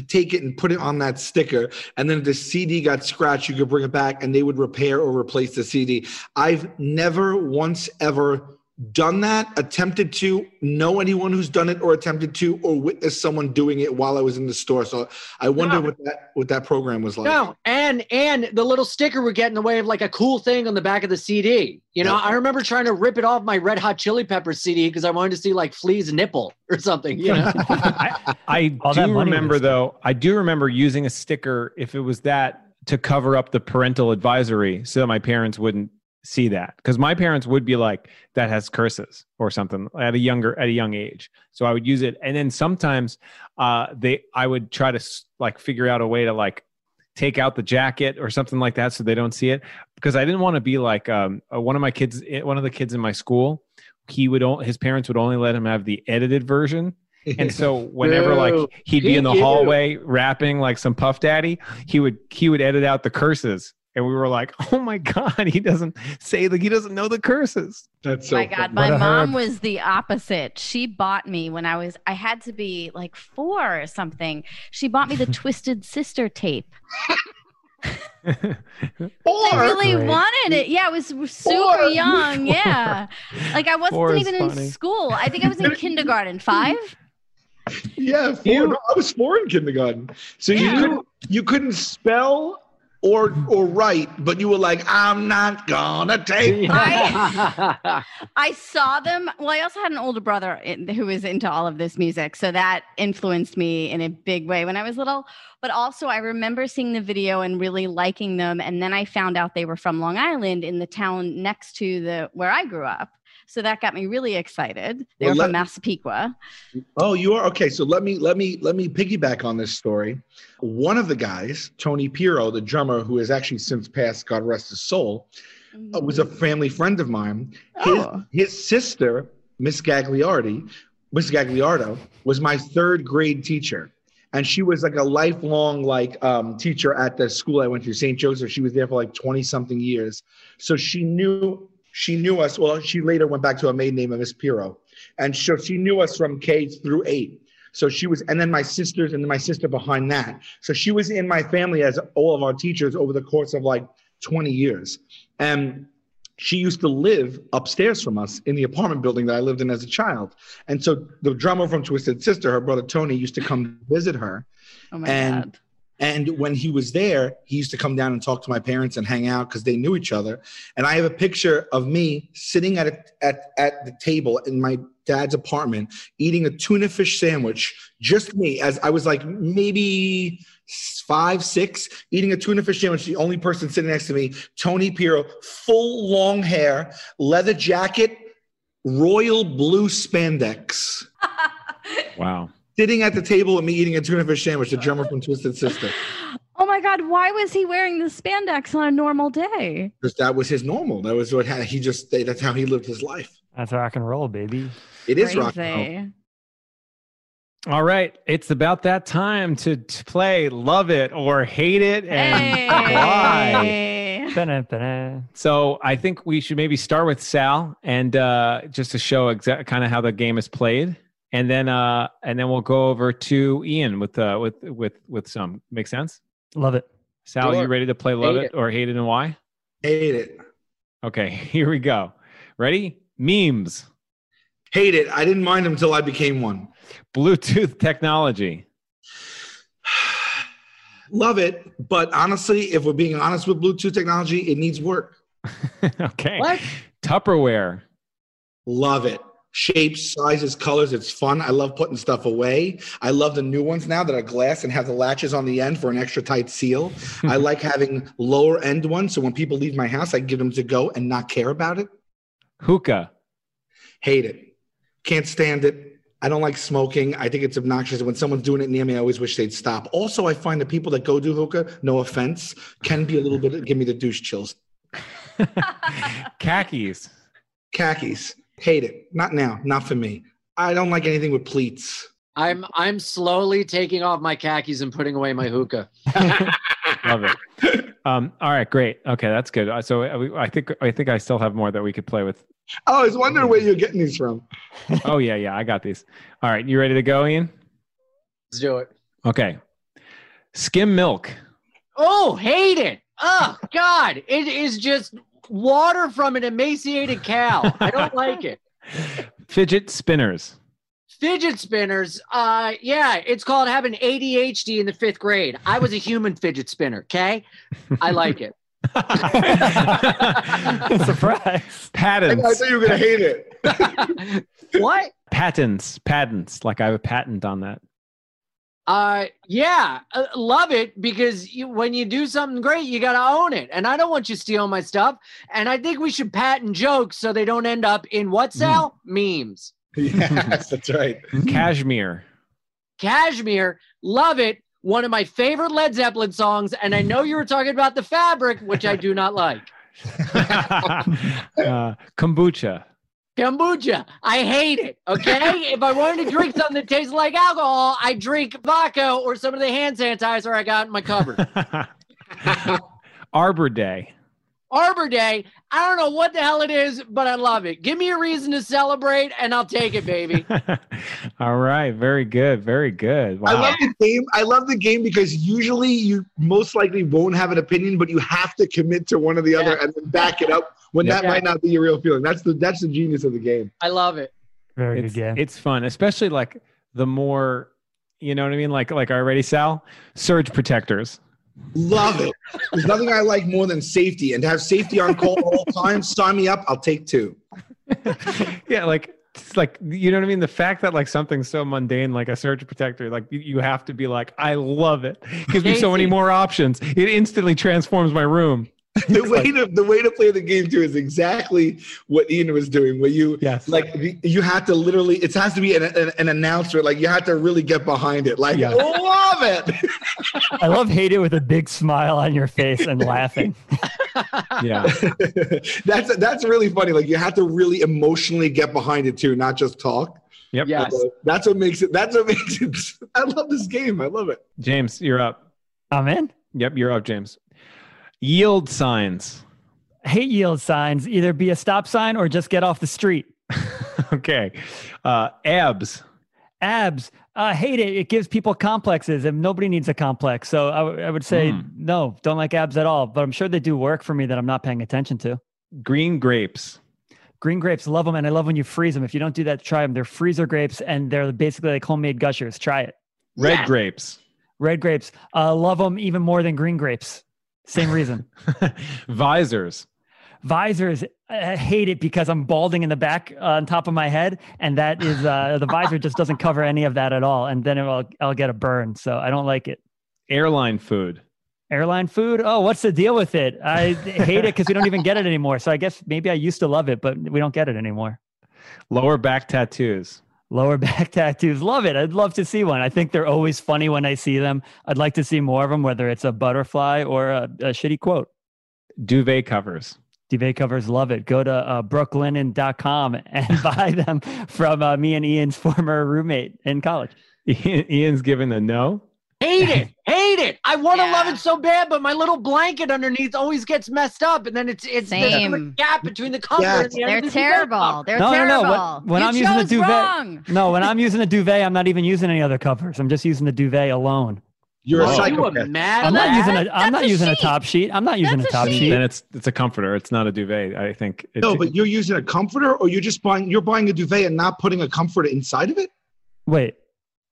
take it and put it on that sticker and then if the cd got scratched you could bring it back and they would repair or replace the cd i've never once ever done that attempted to know anyone who's done it or attempted to or witnessed someone doing it while i was in the store so i wonder No. what that what that program was like No, and and the little sticker would get in the way of like a cool thing on the back of the CD. You know, Yeah. I remember trying to rip it off my Red Hot Chili Peppers CD because I wanted to see like Flea's nipple or something. You know, I, I All do remember though. I do remember using a sticker if it was that to cover up the parental advisory, so that my parents wouldn't see that. Because my parents would be like, "That has curses" or something at a younger at a young age. So I would use it, and then sometimes uh, they I would try to like figure out a way to like take out the jacket or something like that so they don't see it because I didn't want to be like um, uh, one of my kids eh, one of the kids in my school he would o- his parents would only let him have the edited version and so whenever like he'd be in the hallway rapping like some puff daddy he would he would edit out the curses and we were like oh my god he doesn't say like he doesn't know the curses that's oh so my God, funny. my What mom herb. was the opposite. She bought me when I was, I had to be like four or something. She bought me the Twisted Sister tape. I really Great. wanted it. Yeah, I was super Four. young. Yeah. Like I wasn't is even funny. in school. I think I was in kindergarten. Five? yeah four. You- No, i was four in kindergarten so you couldn't, you couldn't spell or or write but you were like i'm not gonna take I saw them. Well, I also had an older brother in, who was into all of this music, so that influenced me in a big way when I was little. But also, I remember seeing the video and really liking them, and then I found out they were from Long Island in the town next to the where I grew up. So that got me really excited. They Well, were from Massapequa. Oh, you are okay. So let me let me let me piggyback on this story. One of the guys, Tony Pero, the drummer, who has actually since passed, God rest his soul, uh, was a family friend of mine. His Oh. his sister, Miss Gagliardi, Miss Gagliardo, was my third grade teacher. And she was like a lifelong like um, teacher at the school I went to, St. Joseph. She was there for like 20 something years. So she knew she knew us. Well, she later went back to a maiden name of Miss Pero. And so she knew us from K through eight. So she was, and then my sisters, and then my sister behind that. So she was in my family as all of our teachers over the course of like 20 years. And she used to live upstairs from us in the apartment building that I lived in as a child. And so the drummer from Twisted Sister, her brother Tony, used to come visit her. Oh my and- God. And when he was there, he used to come down and talk to my parents and hang out because they knew each other. And I have a picture of me sitting at a, at at the table in my dad's apartment eating a tuna fish sandwich, just me, as I was like maybe five, six, eating a tuna fish sandwich. The only person sitting next to me, Tony Pero, full long hair, leather jacket, royal blue spandex wow sitting at the table with me eating a tuna fish sandwich, the drummer from Twisted Sister. Oh my God, why was he wearing the spandex on a normal day? Because that was his normal. That was what had, he just. That's how he lived his life. That's rock and roll, baby. It is rock and roll. All right, it's about that time to, to play Love It or Hate It and why. Hey. Ba-da-ba-da. So I think we should maybe start with Sal and uh, just to show exact kind of how the game is played, and then uh, and then we'll go over to Ian with uh, with with with some. Make sense? Love it. Sal, Sure. you ready to play Love It it. or Hate It and why? Hate it. Okay, here we go. Ready? Memes, Hate it. I didn't mind them until I became one. Bluetooth technology, Love it, but honestly, if we're being honest with Bluetooth technology, it needs work. okay, What? Tupperware, Love it. Shapes, sizes, colors. It's fun. I love putting stuff away. I love the new ones now that are glass and have the latches on the end for an extra tight seal. I like having lower end ones. So when people leave my house, I give them to go and not care about it. hookah, Hate it. Can't stand it. I don't like smoking. I think it's obnoxious. When someone's doing it near me, I always wish they'd stop. Also, I find that people that go do hookah, no offense, can be a little bit, give me the douche chills. khakis, Khakis. Hate it. Not now. Not for me. I don't like anything with pleats. I'm I'm slowly taking off my khakis and putting away my hookah. love it. Um, all right, great. Okay, that's good. Uh, So uh, I think I think I still have more that we could play with. I was wondering where you're getting these from. Oh yeah, yeah, I got these. All right, you ready to go, Ian? Let's do it. Okay. Skim milk, Oh, hate it. Oh God. It is just water from an emaciated cow. I don't like it. fidget spinners, Fidget spinners, uh, yeah, it's called having ADHD in the fifth grade. I was a human fidget spinner, okay? I like it. Surprise. I, I patents, thought you were going to hate it. what? patents, patents. Like I have a patent on that. Uh, yeah, uh, love it because you, when you do something great, you got to own it. And I don't want you stealing my stuff. And I think we should patent jokes so they don't end up in what, Sal? Memes. yes, that's right. Cashmere, Cashmere, love it. One of my favorite Led Zeppelin songs. And I know you were talking about the fabric, which I do not like. uh, kombucha, Kombucha. I hate it. Okay. if I wanted to drink something that tastes like alcohol, I drink vodka or some of the hand sanitizer I got in my cupboard. Arbor Day. Arbor Day. I don't know what the hell it is, but I love it. Give me a reason to celebrate and I'll take it, baby. All right, very good, very good. Wow. I love the game. I love the game because usually you most likely won't have an opinion, but you have to commit to one or the other and then back it up when Yeah. that might not be your real feeling. That's the that's the genius of the game. I love it. Very it's, good game. it's fun, especially like the more, you know what I mean? Like, like already, Sal, surge protectors. Love it. There's nothing I like more than safety, and to have safety on call all the time. Sign me up. I'll take two. yeah, like, it's like, you know what I mean? The fact that like something so mundane, like a surge protector, like you, you have to be like, I love it. Gives me so many more options. It instantly transforms my room. The way to the way to play the game too is exactly what Ian was doing. Where you Yes. like the- you have to literally it has to be an, an, an announcer like you have to really get behind it like Yeah. love it I love hate it with a big smile on your face and laughing. Yeah. that's that's really funny like you have to really emotionally get behind it too not just talk Yep. Uh, yes. that's what makes it that's what makes it i love this game i love it James, you're up. I'm in. Yep, you're up, James. Yield signs. Hate yield signs. Either be a stop sign or just get off the street. okay. Uh, abs. Abs. Uh, hate it. It gives people complexes, and nobody needs a complex. So I, w- I would say Hmm. no. Don't like abs at all. But I'm sure they do work for me that I'm not paying attention to. Green grapes. Green grapes, love them, and I love when you freeze them. If you don't do that, try them. They're freezer grapes, and they're basically like homemade gushers. Try it. Red Yes. grapes. Red grapes, uh, love them even more than green grapes. Same reason. Visors. Visors, I hate it because I'm balding in the back uh, on top of my head, and that is uh, the visor just doesn't cover any of that at all, and then I'll I'll get a burn. So I don't like it. Airline food. Airline food. Oh, what's the deal with it? I hate it because we don't even get it anymore. So I guess maybe I used to love it, but we don't get it anymore. Lower back tattoos. Lower back tattoos. Love it. I'd love to see one. I think they're always funny when I see them. I'd like to see more of them, whether it's a butterfly or a, a shitty quote. Duvet covers. Duvet covers love it. Go to uh, brooklinen.com and buy them from uh, me and Ian's former roommate in college. Ian's given a no. Hate it, hate it. I want to Yeah. love it so bad, but my little blanket underneath always gets messed up, and then it's it's there's a gap between the cover Yeah. and the end They're the terrible. cover. They're No, no, no. When- when You I'm using the duvet- wrong. No, when I'm using the duvet, I'm not even using any other covers. I'm just using the duvet alone. You're a Oh, you a psychopath. mad I'm not lad? using a. I'm not a using a top sheet. I'm not using That's a a top sheet. sheet. Then it's it's a comforter. It's not a duvet. I think. It's, No, but you're using a comforter, or you're just buying you're buying a duvet and not putting a comforter inside of it. Wait,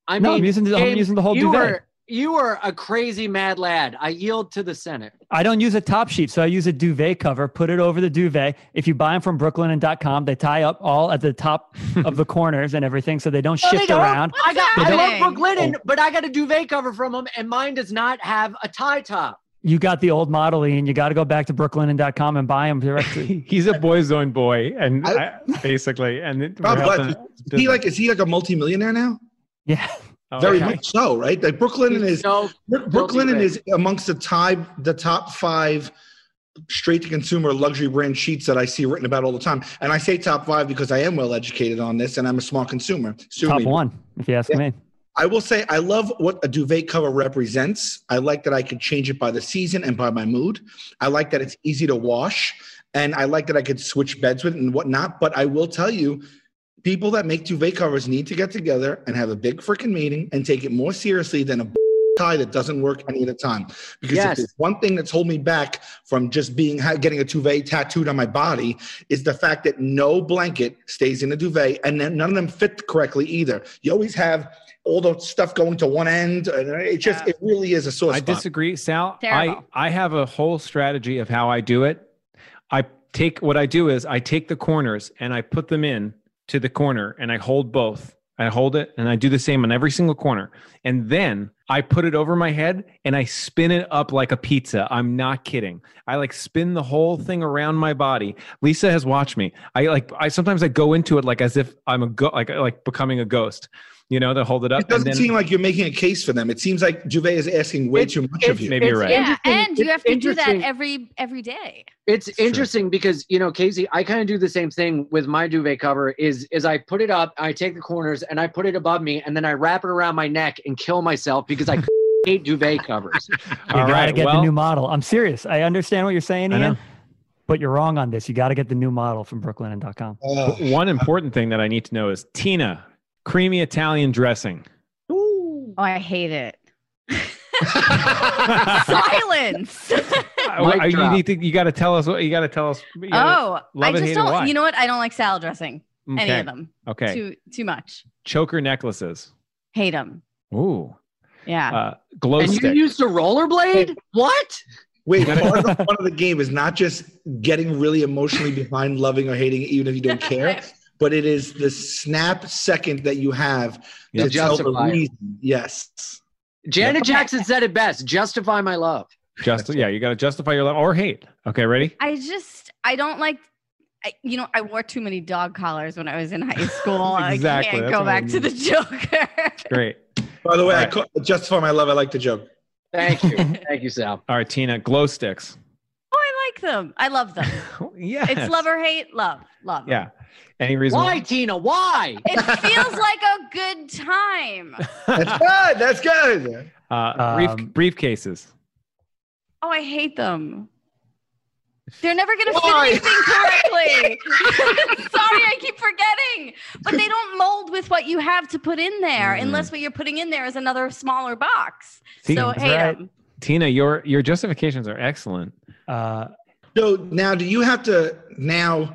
I No, mean, I'm using the- I'm using the whole you duvet. Were, you are a crazy mad lad. I yield to the Senate. I don't use a top sheet, so I use a duvet cover. Put it over the duvet. If you buy them from Brooklinen.com, they tie up all at the top of the corners and everything, so they don't No, they shift don't. around. I got. I love Brooklinen, oh. but I got a duvet cover from them, and mine does not have a tie top. You got the old model, and you got to go back to Brooklinen.com and buy them directly. he's a boy's own boy, and I- I, basically, and it- God we're Is he like is he like a multimillionaire now? yeah, Oh, Very okay. much so, right? Like Brooklinen is So Brooklinen is amongst the top the top five straight to consumer luxury brand sheets that I see written about all the time. And I say top five because I am well educated on this and I'm a small consumer. Sue top me. one, if you ask Yeah. me. I will say I love what a duvet cover represents. I like that I could change it by the season and by my mood. I like that it's easy to wash, and I like that I could switch beds with it and whatnot. But I will tell you, people that make duvet covers need to get together and have a big freaking meeting and take it more seriously than a tie that doesn't work any of the time. Because Yes. if there's one thing that's holding me back from just being getting a duvet tattooed on my body is the fact that no blanket stays in a duvet, and then none of them fit correctly either. You always have all the stuff going to one end, and it just it really is a sore I spot. disagree, Sal. I I have a whole strategy of how I do it. I take what I do is I take the corners and I put them in to the corner and I hold both. I hold it and I do the same on every single corner. And then I put it over my head and I spin it up like a pizza. I'm not kidding. I like spin the whole thing around my body. Lisa has watched me. I like I sometimes I go into it like as if I'm a go like like becoming a ghost. You know, to hold it up. It doesn't and then, seem like you're making a case for them. It seems like duvet is asking way too much of you. Maybe you're right. Yeah, interesting- and you have to do that every every day. It's It's true. interesting because you know, Casey, I kind of do the same thing with my duvet cover. Is is I put it up, I take the corners, and I put it above me, and then I wrap it around my neck and kill myself because I hate duvet covers. You All got to right, get the new model. I'm serious. I understand what you're saying, I know. Ian, but you're wrong on this. You got to get the new model from Brooklinen.com. Ugh. One important thing that I need to know is Tina, creamy Italian dressing. Oh, I hate it. Silence. I- I- you need to. You got to tell us what you got to tell us. oh, love I just don't. You know what? I don't like salad dressing. Any of them. Okay. Too too much. Choker necklaces. Hate them. Ooh. Yeah. Uh, glow and you used to rollerblade? What? Wait, part of, the, part of the game is not just getting really emotionally behind loving or hating it, even if you don't care, but it is the snap second that you have Yeah. to tell the Justify reason. Yes. Janet Jackson said it best. Justify my love. Just yeah, you got to justify your love or hate. Okay, ready? I just I don't like. I, you know, I wore too many dog collars when I was in high school. Exactly, I can't that's go what I back to the Joker. Great. By the way, I Right. call, justify my love. I like the joke. Thank you. Thank you, Sal. All right, Tina. Glow sticks. I like them. I love them. yeah. It's love or hate. Love. Love. Yeah. Any reason? Why, Tina? Why? It feels like a good time. That's good. That's good. Uh, brief, Um, briefcases. Oh, I hate them. They're never going to Why? fit anything correctly. Sorry, I keep forgetting. But they don't mold with what you have to put in there, Mhm. unless what you're putting in there is another smaller box. See, so that's hate right. them. Tina, your your justifications are excellent. Uh, So now, do you have to now?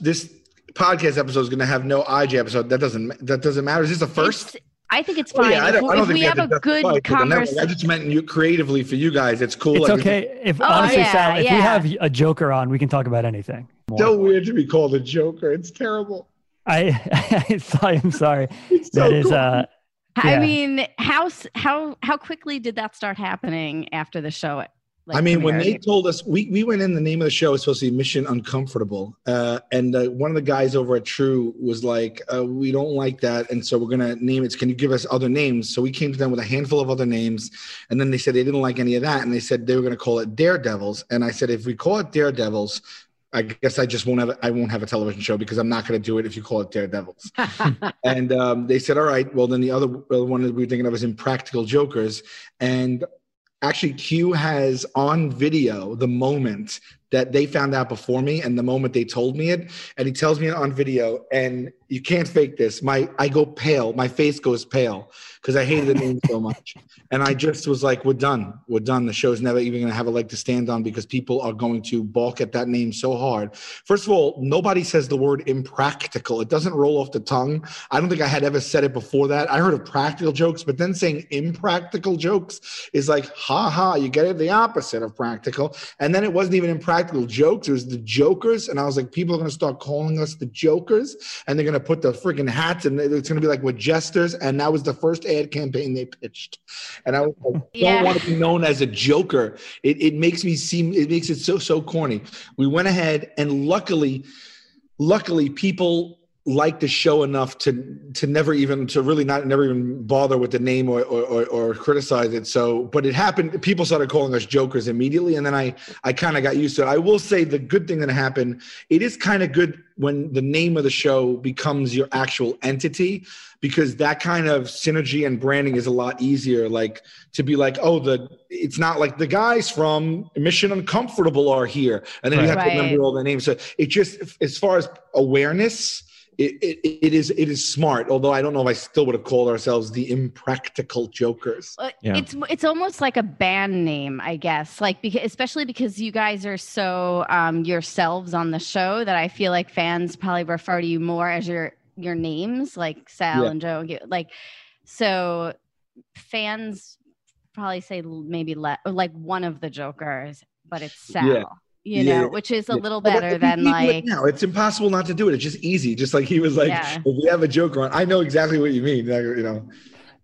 This podcast episode is going to have no IG episode. That doesn't that doesn't matter. Is this the first? It's- I think it's Oh, fine. yeah, I don't, I don't if think we have have to a good justify it to the network. I just meant you creatively for you guys. It's cool. it's Like, okay. If Oh, honestly, yeah, Sal, if we have a Joker on, we can talk about anything. It's so weird to be called a joker. It's terrible. I, I am sorry. It's so That is cool. uh, I mean, how how how quickly did that start happening after the show? Like, I mean, when they told us, we, we went in, the name of the show was supposed to be Mission Uncomfortable. Uh, and uh, one of the guys over at True was like, uh, we don't like that. And so we're going to name it. Can you give us other names? So we came to them with a handful of other names. And then they said they didn't like any of that. And they said they were going to call it Daredevils. And I said, if we call it Daredevils, I guess I just won't have I won't have a television show because I'm not going to do it if you call it Daredevils. and um, they said, all right. Well, then the other one that we were thinking of is Impractical Jokers, and actually Q has on video the moment that they found out before me and the moment they told me it and he tells me it on video and you can't fake this. My i go pale. My face goes pale because i hated the name so much. And i just was like we're done. We're done. The show's never even going to have a leg to stand on because people are going to balk at that name so hard. First of all nobody says the word impractical. It doesn't roll off the tongue. I don't think i had ever said it before that. I heard of practical jokes but then saying impractical jokes is like ha ha you get it? The opposite of practical. And then it wasn't even impractical jokes. It was the jokers. And i was like people are going to start calling us the jokers and they're going to put the freaking hats and it's going to be like we're jesters and that was the first ad campaign they pitched. And i was like don't want to be known as a joker. It, it makes me seem it makes it so so corny. We went ahead and luckily luckily people like the show enough to to never even to really not never even bother with the name or or, or, or criticize it. So but it happened people started calling us jokers immediately. And then i i kind of got used to it. I will say the good thing that happened it is kind of good when the name of the show becomes your actual entity because that kind of synergy and branding is a lot easier. Like to be like oh the it's not like the guys from mission uncomfortable are here. And then you have Right. to remember all the names. So it just as far as awareness it, it, it is it is smart although i don't know if i still would have called ourselves the impractical jokers Uh, Yeah. It's it's almost like a band name, I guess. Like because especially because you guys are so um, yourselves on the show that I feel like fans probably refer to you more as your your names, like Sal Yeah. and Joe. Like so, fans probably say maybe le- like one of the Jokers, but it's Sal. Yeah. You Yeah. know, which is a Yeah. little But better than we it like now it's impossible not to do it it's just easy just like he was like Yeah. if we have a joker on i know exactly what you mean like, you know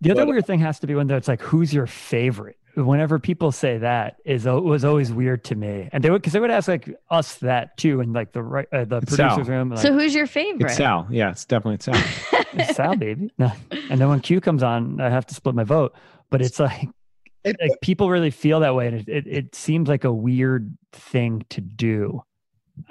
The other But- weird thing has to be when it's like, who's your favorite? Whenever people say that, is it was always weird to me, and they would because they would ask like us that too, in like the right uh, the It's producers Sal. room. Like, So who's your favorite? It's Sal. Yeah, it's definitely Sal. It's Sal, baby. No. And then when Q comes on, I have to split my vote. But it's like, It- like people really feel that way, and it, it, it seems like a weird thing to do.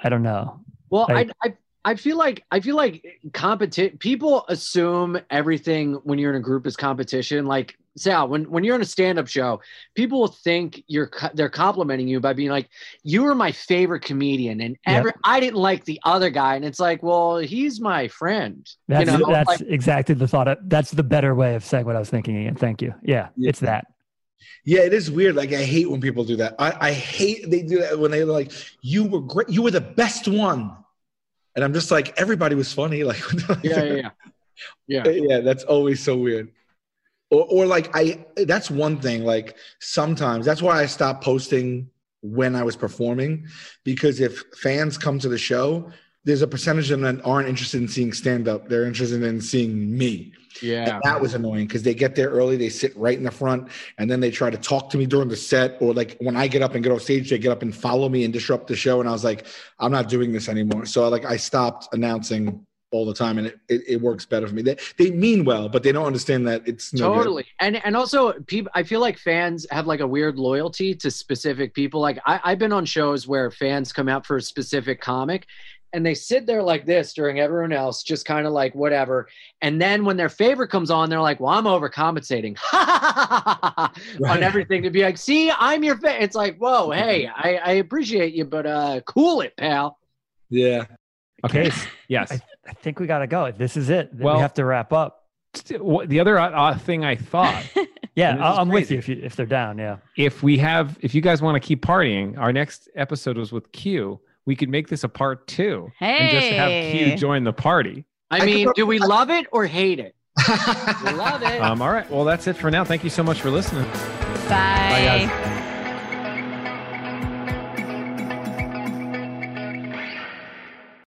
I don't know. Well, Like- I, I I feel like I feel like competi- people assume everything when you're in a group is competition. Like Sal, when when you're in a stand-up show, people will think you're they're complimenting you by being like, "You were my favorite comedian," and Yep. every I didn't like the other guy, and it's like, well, he's my friend. That's you know, that's like, exactly the thought. That's the better way of saying what I was thinking. Ian. Thank you. Yeah, Yeah. it's that. Yeah, it is weird. Like I hate when people do that. I, I hate they do that when they're like, "You were great. You were the best one," and I'm just like, everybody was funny. Like, yeah, yeah, yeah. Yeah. yeah, that's always so weird. Or, or like I, that's one thing. Like sometimes that's why I stopped posting when I was performing because if fans come to the show, there's a percentage of them that aren't interested in seeing stand up. They're interested in seeing me. Yeah. And that was annoying because they get there early, they sit right in the front, and then they try to talk to me during the set. Or like when I get up and get off stage, they get up and follow me and disrupt the show. And I was like, I'm not doing this anymore. So like I stopped announcing all the time, and it, it, it works better for me. They they mean well, but they don't understand that it's no good. totally and and also people i feel like fans have like a weird loyalty to specific people like I, i've been on shows where fans come out for a specific comic and they sit there like this during everyone else just kind of like whatever and then when their favorite comes on they're like well i'm overcompensating on everything to be like see i'm your fan it's like whoa hey I, I appreciate you but uh cool it pal Yeah. Okay. Okay. Yes. I, I think we got to go. This is it. Well- we have to wrap up. What- the other uh, uh, thing I thought, Yeah, I, I'm with you if you if they're down. Yeah. if we have, if you guys want to keep partying, our next episode was with Q. We could make this a part two and just have Hey. Q join the party. i, I mean go- do we love it or hate it we love it Um, all right. Well, that's it for now. Thank you so much for listening. Bye. guys.